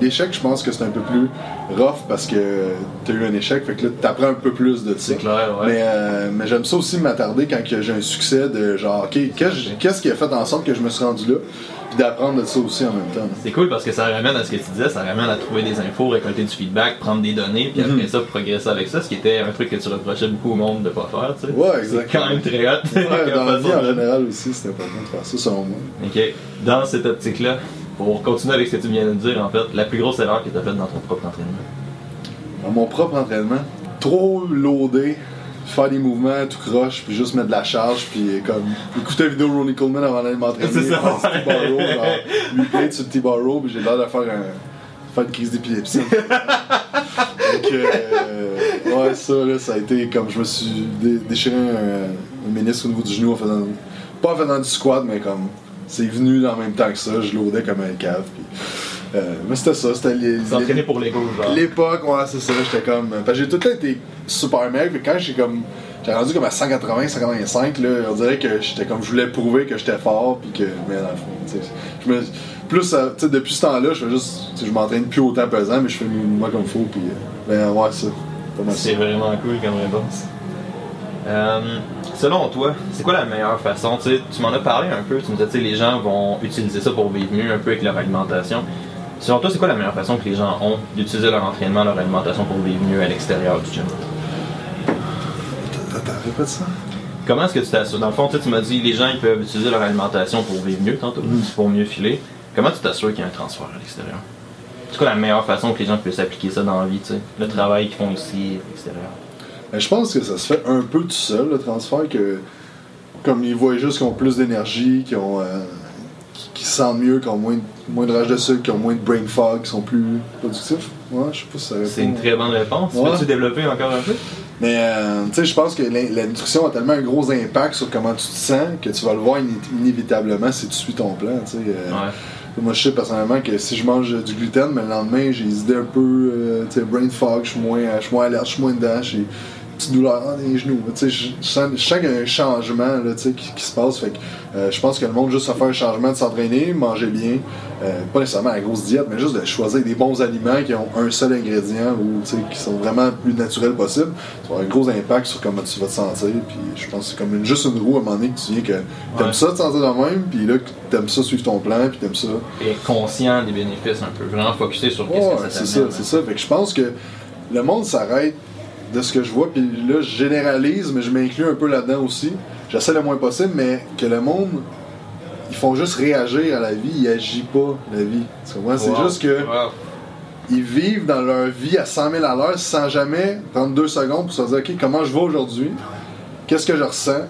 l'échec, je pense que c'est un peu plus rough parce que t'as eu un échec. Fait que là, t'apprends un peu plus de ça. C'est clair, ouais. Mais, euh, mais j'aime ça aussi m'attarder quand j'ai un succès de genre, OK, qu'est-ce qui a fait en sorte que je me suis rendu là? D'apprendre de ça aussi en même temps. C'est cool parce que ça ramène à ce que tu disais, ça ramène à trouver des infos, récolter du feedback, prendre des données, puis après mhm. ça, progresser avec ça, ce qui était un truc que tu reprochais beaucoup au monde de pas faire, tu sais. Ouais, exactement. Quand même très hot. Ouais, <laughs> dans la vie en général aussi, c'est important de faire ça selon moi. Ok. Dans cette optique-là, pour continuer avec ce que tu viens de dire, en fait, la plus grosse erreur que tu as faite dans ton propre entraînement? Dans mon propre entraînement? Trop loadé faire des mouvements tout croche, puis juste mettre de la charge, puis comme écouter la vidéo de Ronnie Coleman avant d'aller m'entraîner. C'est ça. <laughs> Lui sur le T-bar row, puis j'ai l'air de faire un faire une crise d'épilepsie. <laughs> Donc, euh, ouais, ça, là, ça a été comme je me suis déchiré un, un ménisque au niveau du genou en faisant. Pas en faisant du squat, mais comme. C'est venu en même temps que ça, je l'audais comme un cave. Puis, euh, mais c'était ça, c'était les. S'entraîner pour l'ego, genre. L'époque, ouais, c'est ça, j'étais comme. Parce que j'ai tout le temps été super mec, mais quand j'ai comme. J'ai rendu comme à 180, 185, là, on dirait que j'étais comme. Je voulais prouver que j'étais fort, puis que. Mais dans le fond, je me. Plus, tu sais, depuis ce temps-là, je fais juste. Je m'entraîne plus autant pesant, mais je fais mouvements comme il faut, puis. Euh, ben, ouais, ça. C'est vraiment cool comme réponse. Euh, selon toi, c'est quoi la meilleure façon? tu m'en as parlé un peu, tu me disais que les gens vont utiliser ça pour vivre mieux un peu avec leur alimentation. Selon toi, c'est quoi la meilleure façon que les gens ont d'utiliser leur entraînement, leur alimentation pour vivre mieux à l'extérieur du gym? Répète ça? Comment est-ce que tu t'assures? Dans le fond, tu m'as dit les gens ils peuvent utiliser leur alimentation pour vivre mieux tantôt, pour mieux filer. Comment tu t'assures qu'il y a un transfert à l'extérieur? C'est quoi la meilleure façon que les gens puissent appliquer ça dans la vie, tu sais? Le travail qu'ils font ici, à l'extérieur. Ben, je pense que ça se fait un peu tout seul, le transfert, que comme ils voient juste qu'ils ont plus d'énergie, qu'ils ont. euh, qui, qui se sentent mieux, qui ont moins, de- moins de rage de sucre, qui ont moins de brain fog, qui sont plus productifs. Ouais, je sais pas si ça répond. C'est une très bonne réponse. Ouais. Peux-tu développer encore un peu? Mais euh, tu sais, je pense que la, nutrition a tellement un gros impact sur comment tu te sens que tu vas le voir iné- inévitablement si tu suis ton plan. Euh, Ouais. Moi, je sais personnellement que si je mange du gluten, mais le lendemain, j'ai les idées un peu, euh, tu sais, brain fog, je suis moins, je suis moins alerte, je suis moins dedans, petite douleur dans les genoux. Je, je sens, je sens qu'il y a un changement là, qui, qui se passe. Fait que euh, je pense que le monde, juste à faire un changement de s'entraîner, manger bien, euh, pas nécessairement la grosse diète, mais juste de choisir des bons aliments qui ont un seul ingrédient ou qui sont vraiment le plus naturels possible, ça va avoir un gros impact sur comment tu vas te sentir. Puis je pense que c'est comme une, juste une roue à un moment donné que tu viens que t'aimes Ouais. ça te sentir de même, puis là, que t'aimes ça suivre ton plan, puis t'aimes ça. Et conscient des bénéfices un peu. Vraiment focusé sur qu'est-ce Ouais, que ça c'est ça, c'est ça. Fait que je pense que le monde s'arrête de ce que je vois, puis là, je généralise, mais je m'inclus un peu là-dedans aussi. J'essaie le moins possible, mais que le monde, ils font juste réagir à la vie, ils agissent pas la vie. Tu comprends? C'est Wow. juste que Wow. ils vivent dans leur vie à 100 000 à l'heure sans jamais prendre deux secondes pour se dire, OK, comment je vais aujourd'hui? Qu'est-ce que je ressens?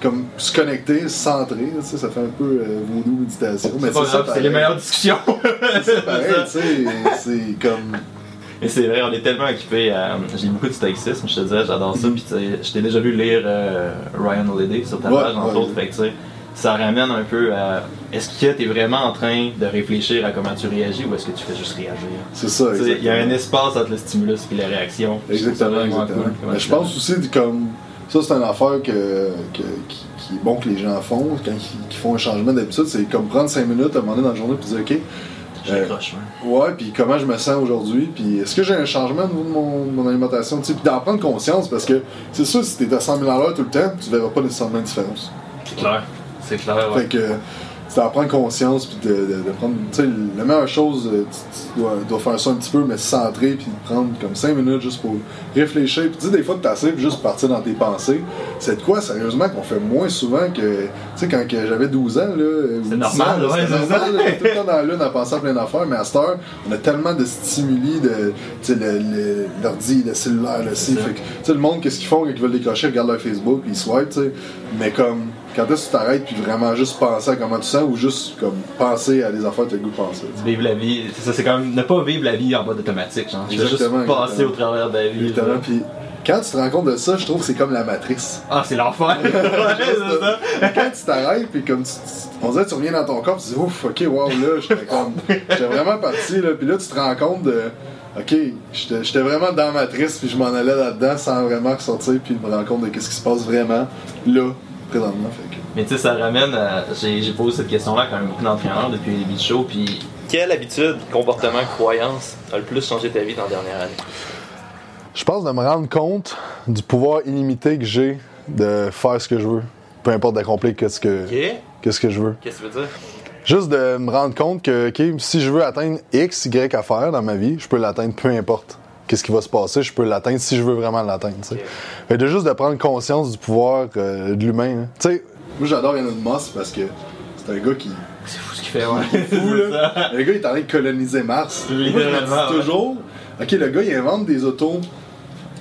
Comme se connecter, se centrer, tu sais, ça fait un peu euh, vaudou méditation. C'est c'est les meilleures discussions. C'est pareil, <laughs> tu sais, c'est comme. Mais c'est vrai, on est tellement occupé à. J'ai beaucoup de stoïcisme, je te dirais, j'adore ça. Puis tu sais, je t'ai déjà lu lire euh, Ryan Holiday sur ta Ouais, page, entre ouais. autres. Fait que tu sais, ça ramène un peu à. Est-ce que tu es vraiment en train de réfléchir à comment tu réagis ou est-ce que tu fais juste réagir? C'est ça, Il y a un espace entre le stimulus et la réaction. Exactement, exactement. cool. Mais je pense aussi que comme ça c'est une affaire que, que- qui, qui est bon que les gens font quand ils, font un changement d'habitude, c'est comme prendre 5 minutes à un moment donné dans la journée puis dire ok Je euh, ouais. ouais puis comment je me sens aujourd'hui puis est-ce que j'ai un changement au niveau de mon, mon alimentation tu sais, puis d'en prendre conscience parce que c'est sûr si t'es à 100 000 à l'heure tout le temps tu verras pas nécessairement une différence. C'est clair. C'est clair, ouais. Fait que c'est d'en prendre conscience puis de, de- de prendre. Tu sais, la meilleure chose, euh, tu, tu dois, dois faire ça un petit peu, mais se centrer puis prendre comme 5 minutes juste pour réfléchir. Puis tu sais, des fois, que t'as assez puis juste partir dans tes pensées. C'est de quoi, sérieusement, qu'on fait moins souvent que. Tu sais, quand que j'avais 12 ans, là. ou C'est 10 normal, ans, là, ouais, normal, ça. là, j'étais tout le temps dans la lune à penser à plein d'affaires, mais à cette heure, on a tellement de stimuli, de. Tu sais, le- le- l'ordi, le, cellulaire, le ci. ça. Fait que, tu sais, le monde, qu'est-ce qu'ils font quand ils veulent décrocher, ils regardent leur Facebook puis ils swipent, tu sais. Mais comme, quand est-ce que tu t'arrêtes puis vraiment juste penser à comment tu sens ou juste comme penser à des affaires que tu as le goût de penser. Vivre la vie, c'est ça, c'est comme ne pas vivre la vie en mode automatique, genre. Vais juste Exactement, passer exactement. au travers de la vie. Exactement. Puis quand tu te rends compte de ça, je trouve que c'est comme la matrice. Ah, c'est l'enfer! <laughs> quand tu t'arrêtes, puis comme tu, on dirait que tu reviens dans ton corps, tu dis ouf, ok, wow, là, j'étais <laughs> comme, j'étais vraiment parti, là, puis là, tu te rends compte de, ok, j'étais vraiment dans ma matrice, puis je m'en allais là-dedans sans vraiment ressortir, puis me rendre compte de qu'est-ce qui se passe vraiment là, présentement. Fait que, Mais tu sais, ça ramène à. J'ai posé cette question-là quand même beaucoup d'entraîneurs depuis les débuts de show, puis. Quelle habitude, comportement, croyance a le plus changé ta vie dans la dernière année? Je pense de me rendre compte du pouvoir illimité que j'ai de faire ce que je veux, peu importe d'accomplir qu'est-ce que, qu'est-ce que je veux. Qu'est-ce que tu veux dire? Juste de me rendre compte que, OK, si je veux atteindre X, Y à faire dans ma vie, je peux l'atteindre peu importe. Qu'est-ce qui va se passer, je peux l'atteindre si je veux vraiment l'atteindre. Fait de juste de prendre conscience du pouvoir euh, de l'humain. hein. Tu sais, moi j'adore Elon Musk parce que c'est un gars qui. C'est fou ce qu'il fait, ouais. fou, là. <laughs> Le gars il est en train de coloniser Mars. Moi, je me Littéralement, dis toujours, OK, le gars il invente des autos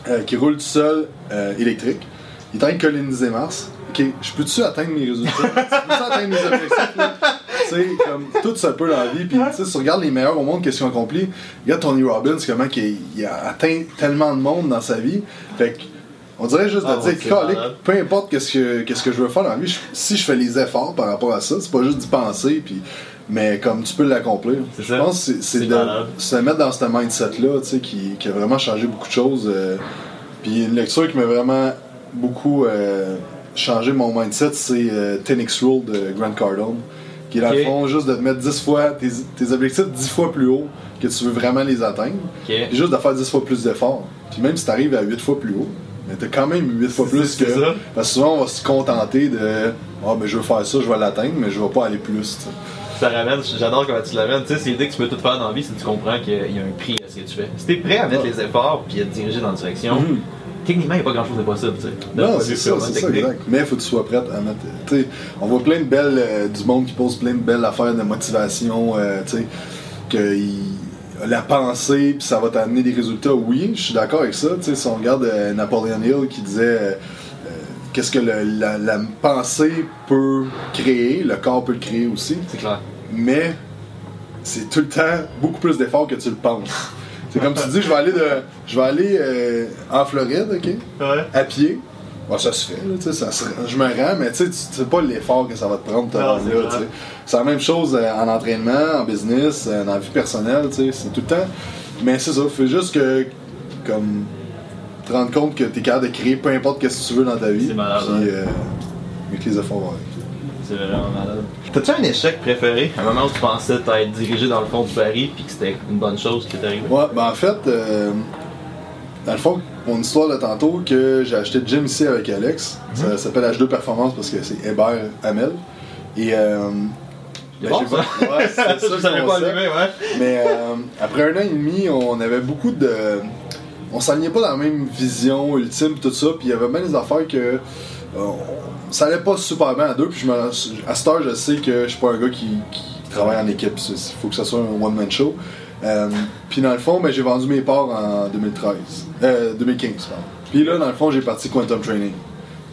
euh, qui roulent tout seul euh, électriques. Il est en train de coloniser Mars. OK, je peux-tu atteindre mes résultats? <laughs> je peux-tu atteindre mes objectifs? là? Sais, comme tout ça peut dans la vie. Puis, si tu regardes les meilleurs au monde, qu'est-ce qu'ils ont accompli? Regarde Tony Robbins, comment qu'il il a atteint tellement de monde dans sa vie. Fait que, on dirait juste de Ah ouais, dire, Calique, peu importe qu'est-ce que, qu'est-ce que je veux faire dans la vie, je- si je fais les efforts par rapport à ça, c'est pas juste d'y penser, puis, mais comme tu peux l'accomplir. Je ça. pense que c'est- de se mettre dans ce mindset-là, tu sais, qui, qui a vraiment changé beaucoup de choses. euh, puis une lecture qui m'a vraiment beaucoup euh, changé mon mindset, c'est euh, 10x Rule de Grant Cardone. Qui est dans le Ok. fond juste de te mettre 10 fois tes, tes objectifs 10 fois plus haut que tu veux vraiment les atteindre. Juste de faire 10 fois plus d'efforts. Puis même si tu arrives à 8 fois plus haut, Mais t'as quand même 8 fois plus que. ça. Parce que souvent, on va se contenter de. Ah, mais je veux faire ça, je vais l'atteindre, mais je vais pas aller plus. Ça ramène, j'adore comment tu l'amènes. Tu sais, c'est l'idée que tu peux tout faire dans la vie si tu comprends qu'il y a un prix à ce que tu fais. Si t'es prêt à mettre les efforts puis à te diriger dans la direction, Mhm. Techniquement, il n'y a pas grand chose de possible. Tu sais. D'un Non, c'est ça, c'est ça, exact. Mais il faut que tu sois prête à mettre. On voit plein de belles. euh, du monde qui pose plein de belles affaires de motivation, euh, tu sais, que la pensée, puis ça va t'amener des résultats. Oui, je suis d'accord avec ça. Si on regarde euh, Napoleon Hill qui disait. Qu'est-ce que le- la, la pensée peut créer, le corps peut le créer aussi, C'est clair. mais c'est tout le temps beaucoup plus d'efforts que tu le penses. C'est comme tu dis, je vais aller, de, je vais aller euh, en Floride, ok? Ouais. à pied, ça se fait. Là, tu sais, ça se- je me rends, mais tu sais, tu sais pas l'effort que ça va te prendre te rendre là. vrai. tu sais. C'est la même chose euh, en entraînement, en business, euh, dans la vie personnelle. tu sais, C'est tout le temps. Mais c'est ça, fais juste que comme te rendre compte que tu es capable de créer peu importe ce que tu veux dans ta vie. C'est malade, Puis euh, avec les efforts. ouais. C'est vraiment malade. T'as-tu un échec préféré? Un moment où tu pensais t'être dirigé dans le fond du pari puis que c'était une bonne chose qui t'est arrivée? Ouais, ben en fait, euh, dans le fond, mon histoire de tantôt, que j'ai acheté de gym ici avec Alex, Mhm. ça s'appelle H2 Performance parce que c'est Hébert Hamel. Et. Euh, ben, bon, j'ai ça? pas- Ouais, c'est <laughs> ça Je le savais pas allumer, ouais. Mais euh, après un an et demi, on avait beaucoup de. On s'alignait pas dans la même vision ultime, tout ça, puis il y avait bien des affaires que. euh, ça allait pas super bien à deux, puis je me, à cette heure, je sais que je suis pas un gars qui, travaille en équipe. Il faut que ça soit un one-man show. Euh, puis dans le fond, ben, j'ai vendu mes parts en 2013. Euh, 2015, pardon. Puis là, dans le fond, j'ai parti Quantum Training,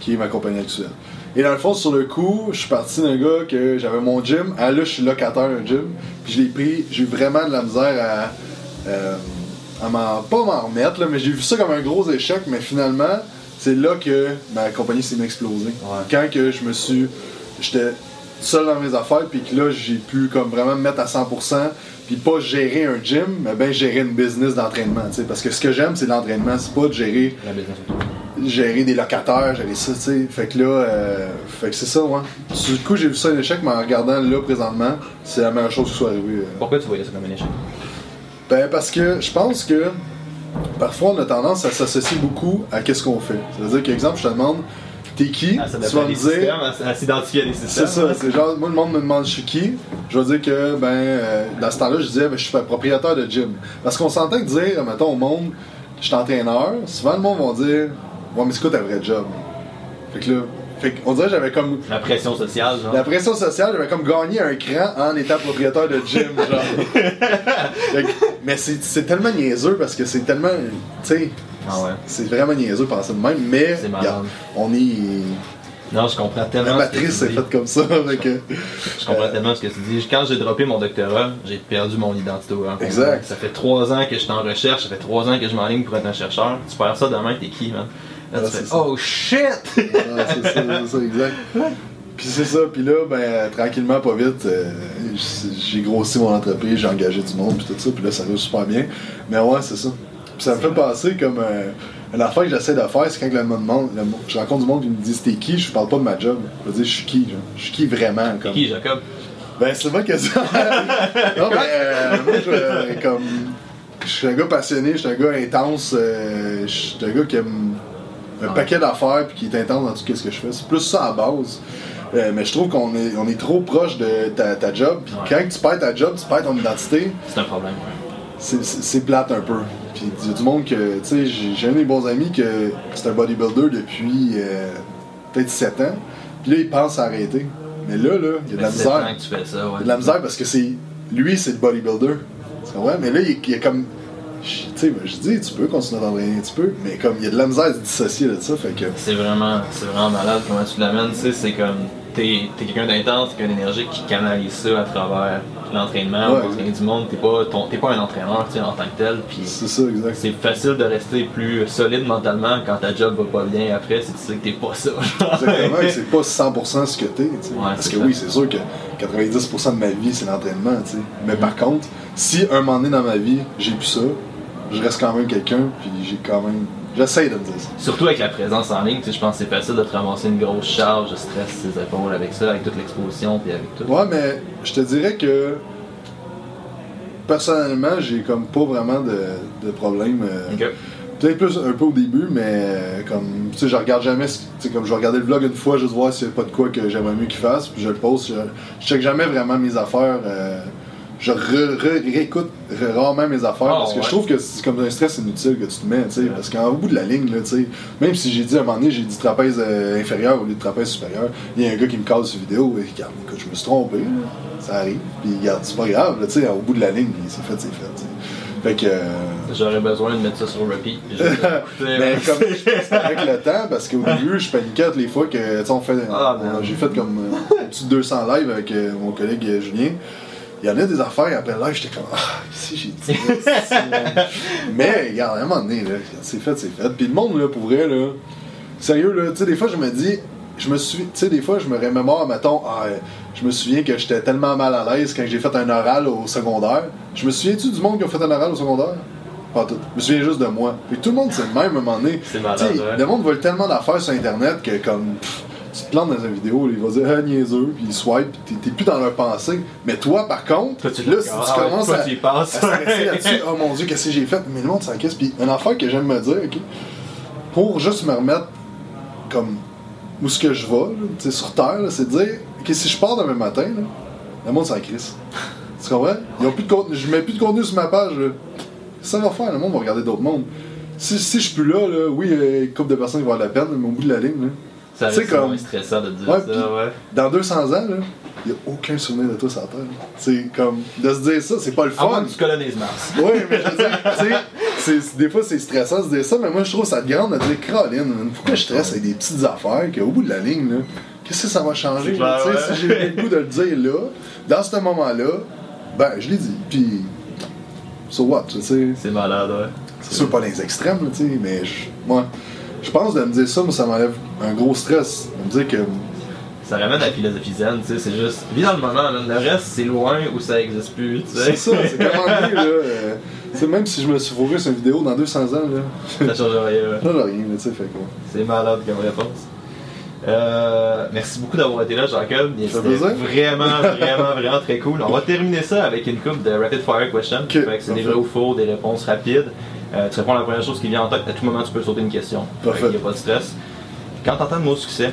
qui est ma compagnie actuelle. Et dans le fond, sur le coup, je suis parti d'un gars que j'avais mon gym. Ah là, je suis locataire d'un gym. Puis je l'ai pris, j'ai eu vraiment de la misère à. euh, à m'en. pas m'en remettre, là, mais j'ai vu ça comme un gros échec. Mais finalement, c'est là que ma compagnie s'est. Ouais. Quand que je me suis. J'étais seul dans mes affaires, puis que là, j'ai pu comme vraiment me mettre à 100%, puis pas gérer un gym, mais bien gérer une business d'entraînement. Parce que ce que j'aime, c'est l'entraînement, c'est pas de gérer La business gérer des locataires, gérer ça, tu sais. Fait que là, euh, fait que c'est ça, ouais. Le coup, j'ai vu ça un échec, mais en regardant là présentement, c'est la meilleure chose qui soit arrivée. euh. Pourquoi tu voyais ça comme un échec? Ben, parce que je pense que parfois on a tendance à s'associer beaucoup à qu'est-ce qu'on fait. C'est-à-dire qu'exemple, je te demande, t'es qui? Tu vas me dire. à, à s'identifier à des systèmes. C'est ça, c'est genre, moi le monde me demande je suis qui, je vais dire que, ben, euh, dans ce temps-là, je disais, ben, je suis propriétaire de gym. Parce qu'on s'entend que dire, mettons, au monde, je suis entraîneur, souvent le monde va dire, ouais, mais c'est quoi ta vraie job? Fait que là, fait qu'on dirait que j'avais comme, La pression sociale, genre. la pression sociale, j'avais comme gagné un cran en étant propriétaire de gym, genre. <laughs> Fait mais c'est tellement niaiseux parce que c'est tellement, tu sais, Ah ouais. c'est vraiment niaiseux penser de même, mais, regarde, on est, Non, je comprends tellement. la matrice est faite comme ça, que... Je comprends Euh, tellement ce que tu dis. Quand j'ai droppé mon doctorat, j'ai perdu mon identité au complet. Exact. Ça fait trois ans que je suis en recherche, ça fait trois ans que je m'enligne pour être un chercheur. Tu perds ça demain, t'es qui, man? Là, tu fais. Oh shit! Ouais, c'est ça, c'est ça, exact. Puis c'est ça, puis là, ben, tranquillement, pas vite, euh, j'ai grossi mon entreprise, j'ai engagé du monde, puis tout ça, puis là, ça va super bien. Mais ouais, c'est ça. Puis ça me fait passer comme euh, une affaire que j'essaie de faire, c'est quand le monde demande, le je rencontre du monde qui me dit c'était qui, je parle pas de ma job. Je veux dire, je suis qui, genre? Je suis qui vraiment, comme? Qui, Jacob? Ben, c'est vrai que ça. <laughs> non, mais euh, moi, je, euh, comme. Je suis un gars passionné, je suis un gars intense, euh, je suis un gars qui aime un paquet d'affaires puis qui est intense dans tout ce que je fais. C'est plus ça à base. Euh, mais je trouve qu'on est, on est trop proche de ta, ta job. Puis quand tu perds ta job, tu perds ton identité, C'est un problème, ouais. c'est- plate un peu. Puis il y a du monde que, tu sais, j'ai j'ai un de mes bons amis que c'est un bodybuilder depuis euh, peut-être 7 ans. Puis là, il pense à arrêter. Mais là, là, il y a de la misère. ans que tu fais ça, ouais. Il y a de la misère parce que c'est lui, c'est le bodybuilder. Tu comprends? Mais là, il, il y a comme. Je- Tu sais, je dis, tu peux continuer d'entraîner, tu peux, mais comme il y a de la misère à se dissocier de ça, fait que. C'est vraiment, c'est vraiment malade comment tu l'amènes. Tu sais, c'est comme t'es es quelqu'un d'intense, quelqu'un d'énergique qui canalise ça à travers l'entraînement, Ouais, du monde. T'es pas, ton- t'es pas un entraîneur, tu sais, en tant que tel. Puis C'est ça, exact. c'est facile de rester plus solide mentalement quand ta job va pas bien après, si tu sais que t'es pas ça. Exactement, et <laughs> c'est pas 100% ce que t'es. tu sais. Ouais, Parce c'est que ça. oui, c'est sûr que 90% de ma vie, c'est l'entraînement. tu sais. Mais par contre, si un moment donné dans ma vie, j'ai plus ça, je reste quand même quelqu'un, puis j'ai quand même. J'essaie de me dire ça. Surtout avec la présence en ligne, tu sais, je pense que c'est facile de te ramasser une grosse charge de stress ses épaules avec ça, avec toute l'exposition puis avec tout. Ouais, mais je te dirais que. Personnellement, j'ai comme pas vraiment de, de problème. euh, Ok. Peut-être plus un peu au début, mais euh, comme, tu sais, je regarde jamais, tu sais, comme je vais regarder le vlog une fois, juste voir s'il n'y a pas de quoi que j'aimerais mieux qu'il fasse, puis je le poste. Je, je check jamais vraiment mes affaires. euh, je réécoute re- rarement mes affaires Ah, parce que ouais. je trouve que c'est comme un stress inutile que tu te mets, tu sais, parce qu'en bout de la ligne, là, tu sais, même si j'ai dit à un moment donné, j'ai dit trapèze euh, inférieur au lieu de trapèze supérieur, il y a un gars qui me cale sur vidéo, et regarde, écoute, je me suis trompé, ça arrive, puis regarde, c'est pas grave, tu sais, au bout de la ligne, c'est fait, c'est fait. Fait que. euh, J'aurais besoin de mettre ça sur repeat. mais ouais. <laughs> comme je pense que avec le temps, parce qu'au <laughs> début, je paniquais toutes les fois que, tu sais, on fait. Ah, man. J'ai fait comme euh, au-dessus de 200 lives avec euh, mon collègue euh, Julien. Il y en a des affaires, après live, j'étais comme, ah, si j'ai dit ça, c'est- <laughs> Mais, regarde, à un moment donné, là, c'est fait, c'est fait. Puis le monde, là, pour vrai, là, sérieux, là, tu sais, des fois, je me dis, je me suis, tu sais, des fois, je me remémore, mettons, ah, euh, je me souviens que j'étais tellement mal à l'aise quand j'ai fait un oral au secondaire. Je me souviens-tu du monde qui a fait un oral au secondaire? Pas tout. Je me souviens juste de moi. Et tout le monde, c'est le même à un moment donné. C'est malade, ouais. Le monde vole tellement d'affaires sur Internet que, comme, pff, tu te plantes dans une vidéo, il va dire, ah, niaiseux, puis il swipe, puis t'es- plus dans leur pensée. Mais toi, par contre, Toi, tu là, si tu Ah commences toi, à, tu à stresser là-dessus, oh mon dieu, qu'est-ce que j'ai fait? Mais le monde s'en casse. Puis une affaire que j'aime me dire, ok, pour juste me remettre comme où ce que je vais, là, tu sais, sur Terre, c'est de dire, ok, si je pars demain matin, là, le monde s'en crisse. Tu comprends? Ils ont plus de contenu, je mets plus de contenu sur ma page. là. Ça va faire, le monde va regarder d'autres mondes. Si, si je suis plus là, là oui, une couple de personnes vont avoir de la peine, mais au bout de la ligne, là, Ça C'est comme- stressant de dire Ouais, ça, ouais. dans 200 ans, là, il n'y a aucun souvenir de toi sur la Terre. C'est comme, de se dire ça, c'est pas le fun. que tu colonises Mars. <laughs> Oui, mais je veux dire, tu sais, des fois c'est stressant de se dire ça, mais moi je trouve ça de grande de dire, Caroline, pourquoi je stresse avec des petites affaires qu'au bout de la ligne, là, qu'est-ce que ça va changer? Clair, ouais. Si j'ai le goût de le dire là, dans ce moment-là, ben je l'ai dit. Puis, so what, tu sais, C'est malade, ouais. c'est sûr pas les extrêmes, tu sais, mais moi, je pense de me dire ça, moi ça m'enlève un gros stress. De me dire que, Ça ramène à la philosophie zen, tu sais, c'est juste. Vis dans le moment, man. le reste c'est loin ou ça existe plus, tu sais. c'est ça, c'est <laughs> comment dire, là, euh, tu sais, même si je me suis fourré sur une vidéo dans 200 ans, là, Ça change rien, là, j'ai rien, là, tu sais, fait quoi. C'est malade comme réponse. Euh, merci beaucoup d'avoir été là, Jacob. C'était vraiment, vraiment, vraiment très cool. On va terminer ça avec une coupe de rapid fire questions. Ok, Fait que c'est des vrais ou faux, des réponses rapides. Euh, tu réponds à la première chose qui vient en tête. À tout moment, tu peux sauter une question. Parfait. Il n'y a pas de stress. Quand tu entends le mot succès,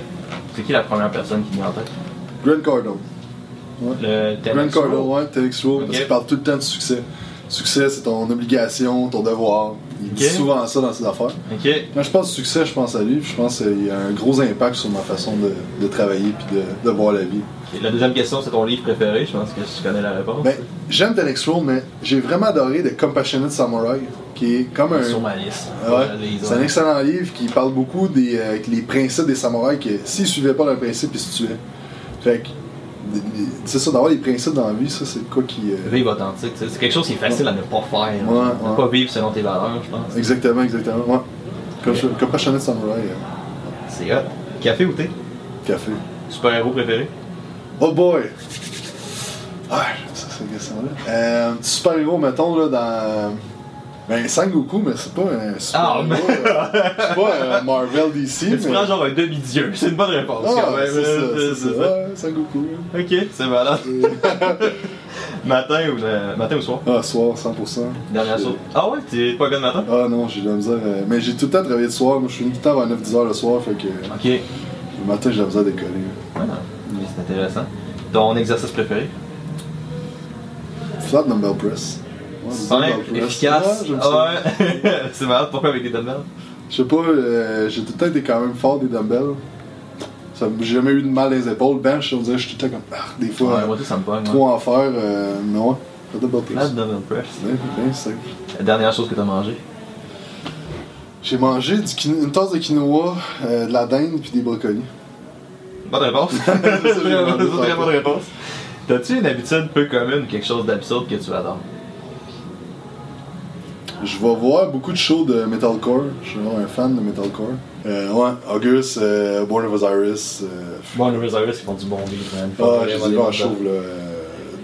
c'est qui la première personne qui vient en tête? Grant Cardone. Le Grant Cardone, ouais, TEDx Roll, Ok. parce qu'il parle tout le temps de succès. Succès, c'est ton obligation, ton devoir. Il dit Ok. souvent ça dans ses affaires. Quand je pense succès, je pense à lui, puis je pense qu'il a un gros impact sur ma façon de, de travailler puis de, de voir la vie. La deuxième question, c'est ton livre préféré. Je pense que tu connais la réponse. Ben, j'aime TEDx Roll, mais j'ai vraiment adoré The Compassionate Samurai, qui est comme un. Sur ma liste. Ouais. Je C'est un excellent livre qui parle beaucoup des euh, les principes des samouraïs que s'ils suivaient pas leurs principes, ils se tuaient. Fait que c'est ça, d'avoir des principes dans la vie, ça c'est quoi qui. euh, Vivre authentique, c'est quelque chose qui est facile à ne pas faire. Ouais, ne ouais. pas vivre selon tes valeurs, je pense. Exactement, exactement. Ouais. Compassion- Compassionate Samurai, euh, C'est hot. Café ou thé? Café. Super-héros préféré? Oh boy! Ah, ça c'est une question-là. Euh, super-héros, mettons, là, dans. Ben, Sangoku, mais c'est pas un Ah, super-héros. euh, c'est pas un Marvel DC, Tu mais. prends genre un demi-dieu, c'est une bonne réponse Ah, quand même. c'est ça, euh, c'est ça. Ouais, Sangoku. Ok, c'est malade. <laughs> matin, ou, euh, matin ou soir? Ah, soir, 100%. Dernière chose. Ah ouais, t'es pas gars de matin? Ah non, j'ai de la misère. euh, Mais j'ai tout le temps travaillé le soir. Moi, je suis tout le temps vers 9-10 heures le soir, fait que euh, Ok. Ouais, le matin, j'ai de la misère à décoller. non. Mais c'est intéressant. Ton exercice préféré? Flat dumbbell press. Ouais, Simple, efficace. Ouais. Ouais. <laughs> c'est malade, pourquoi avec des dumbbells? Je sais pas, euh, j'ai tout le temps été quand même fort des dumbbells. Ça- J'ai jamais eu de mal les épaules. Bench, on dirait je suis tout le temps comme. Ah, des fois, Ouais, moi ça me pogne. ouais. trop en faire. Euh, mais ouais, flat dumbbell Flat press. dumbbell press. Simple. La dernière chose que t'as mangé? J'ai mangé du quino- une tasse de quinoa, euh, de la dinde puis des brocolis. Bonne réponse. <laughs> C'est très <laughs> bonne réponse. T'as-tu une habitude peu commune ou quelque chose d'absurde que tu adores? Je vais voir beaucoup de shows de metalcore. Je suis vraiment un fan de metalcore. Euh, ouais, August, euh, Born of Osiris. Euh, Bon, les Osiris, ils font du bon livre, man. Ah, j'ai des vu en show là, euh,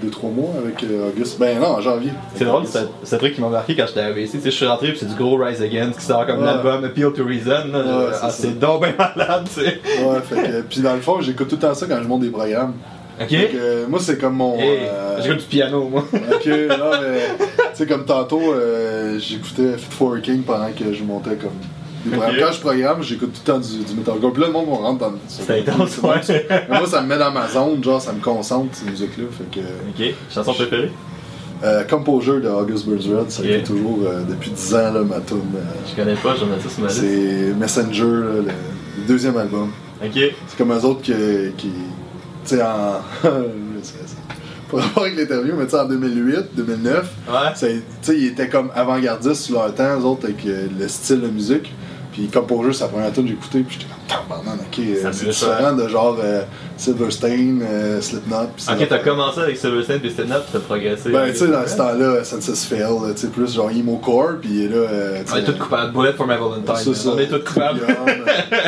deux, trois mois avec euh, August. Ben non, en janvier. C'est drôle, c'est un truc qui m'a marqué quand j'étais à. Tu sais, je suis rentré puis c'est du gros Rise Against qui sort comme l'album Appeal to Reason. c'est ah, c'est donc bien malade, tu sais. Ouais, fait que, puis dans le fond, j'écoute tout le temps ça quand je monte des programmes. Ok? Euh, moi, c'est comme mon. Euh, je joue du piano, moi. Ok, non, mais. Sais, comme tantôt, euh, j'écoutais Fit for King pendant que je montais comme. des. Quand je programme, j'écoute tout le temps du, du metalcore. Puis là, le monde me rentre dans C'est intense, ouais. <laughs> Mais moi, ça me met dans ma zone, genre, ça me concentre, ces musiques-là. Fait que. Ok, chanson préférée? Euh, Composure de August Burns Red, ça a Ok. été toujours euh, depuis 10 ans, là, ma tune. euh, Je connais pas, j'en ai ça sur ma liste. c'est Messenger, là, le, le deuxième album. Ok. C'est comme eux autres qui. qui tu sais, en. <laughs> rapport avec l'interview, mais tu sais, en 2008, 2009, Ouais. c'est- tu sais, ils étaient comme avant-gardistes sur leur temps, eux autres, avec euh, le style de musique. Puis comme pour jeu, c'est la première tune que j'ai écouté, puis j'étais comme, tabarnak, ok, euh, c'est différent de genre euh, Silverstein, euh, Slipknot. puis Ok, t'as commencé avec Silverstein puis Stand Up, t'as progressé. Ben, tu sais, dans ce temps-là, Census Fail, là, tu sais, plus genre emo core, puis là. euh, On est tous coupables. Bullet for my Valentine. ça. On est tous coupables.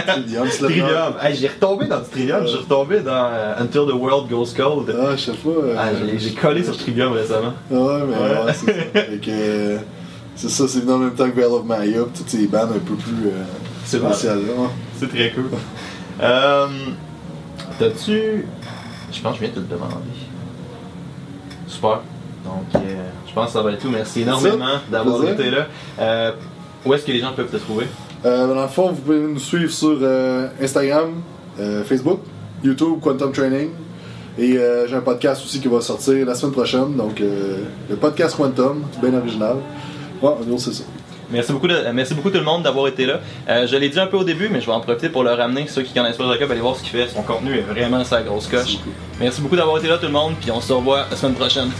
Trillium, euh, Slipknot. Trillium. Hey, j'ai retombé dans du Trillium, j'ai retombé dans euh, Until the World Goes Cold. Ah, je sais pas. euh, Ah, j'ai- collé sur Trillium récemment. Ouais, mais Ouais. ouais, c'est ça. Fait que, euh, c'est ça, c'est venu en même temps que Veil of Maya, pis toutes ces bandes un peu plus euh, spéciales. là. C'est très cool. Euh, T'as-tu. Je pense que je viens de te le demander. Super. Donc, euh, je pense que ça va être tout. Merci énormément d'avoir été là. Euh, où est-ce que les gens peuvent te trouver? Euh, dans le fond, vous pouvez nous suivre sur euh, Instagram, Facebook, YouTube, Quantum Training. Et j'ai un podcast aussi qui va sortir la semaine prochaine, donc euh, le podcast Quantum, bien original. Ouais, en gros, c'est ça. Merci beaucoup, de- merci beaucoup tout le monde d'avoir été là. Euh, je l'ai dit un peu au début, mais je vais en profiter pour le ramener. Ceux qui connaissent pas Jacob, allez voir ce qu'il fait. Son contenu est vraiment sa grosse coche. Merci beaucoup. Merci beaucoup d'avoir été là tout le monde, puis on se revoit la semaine prochaine.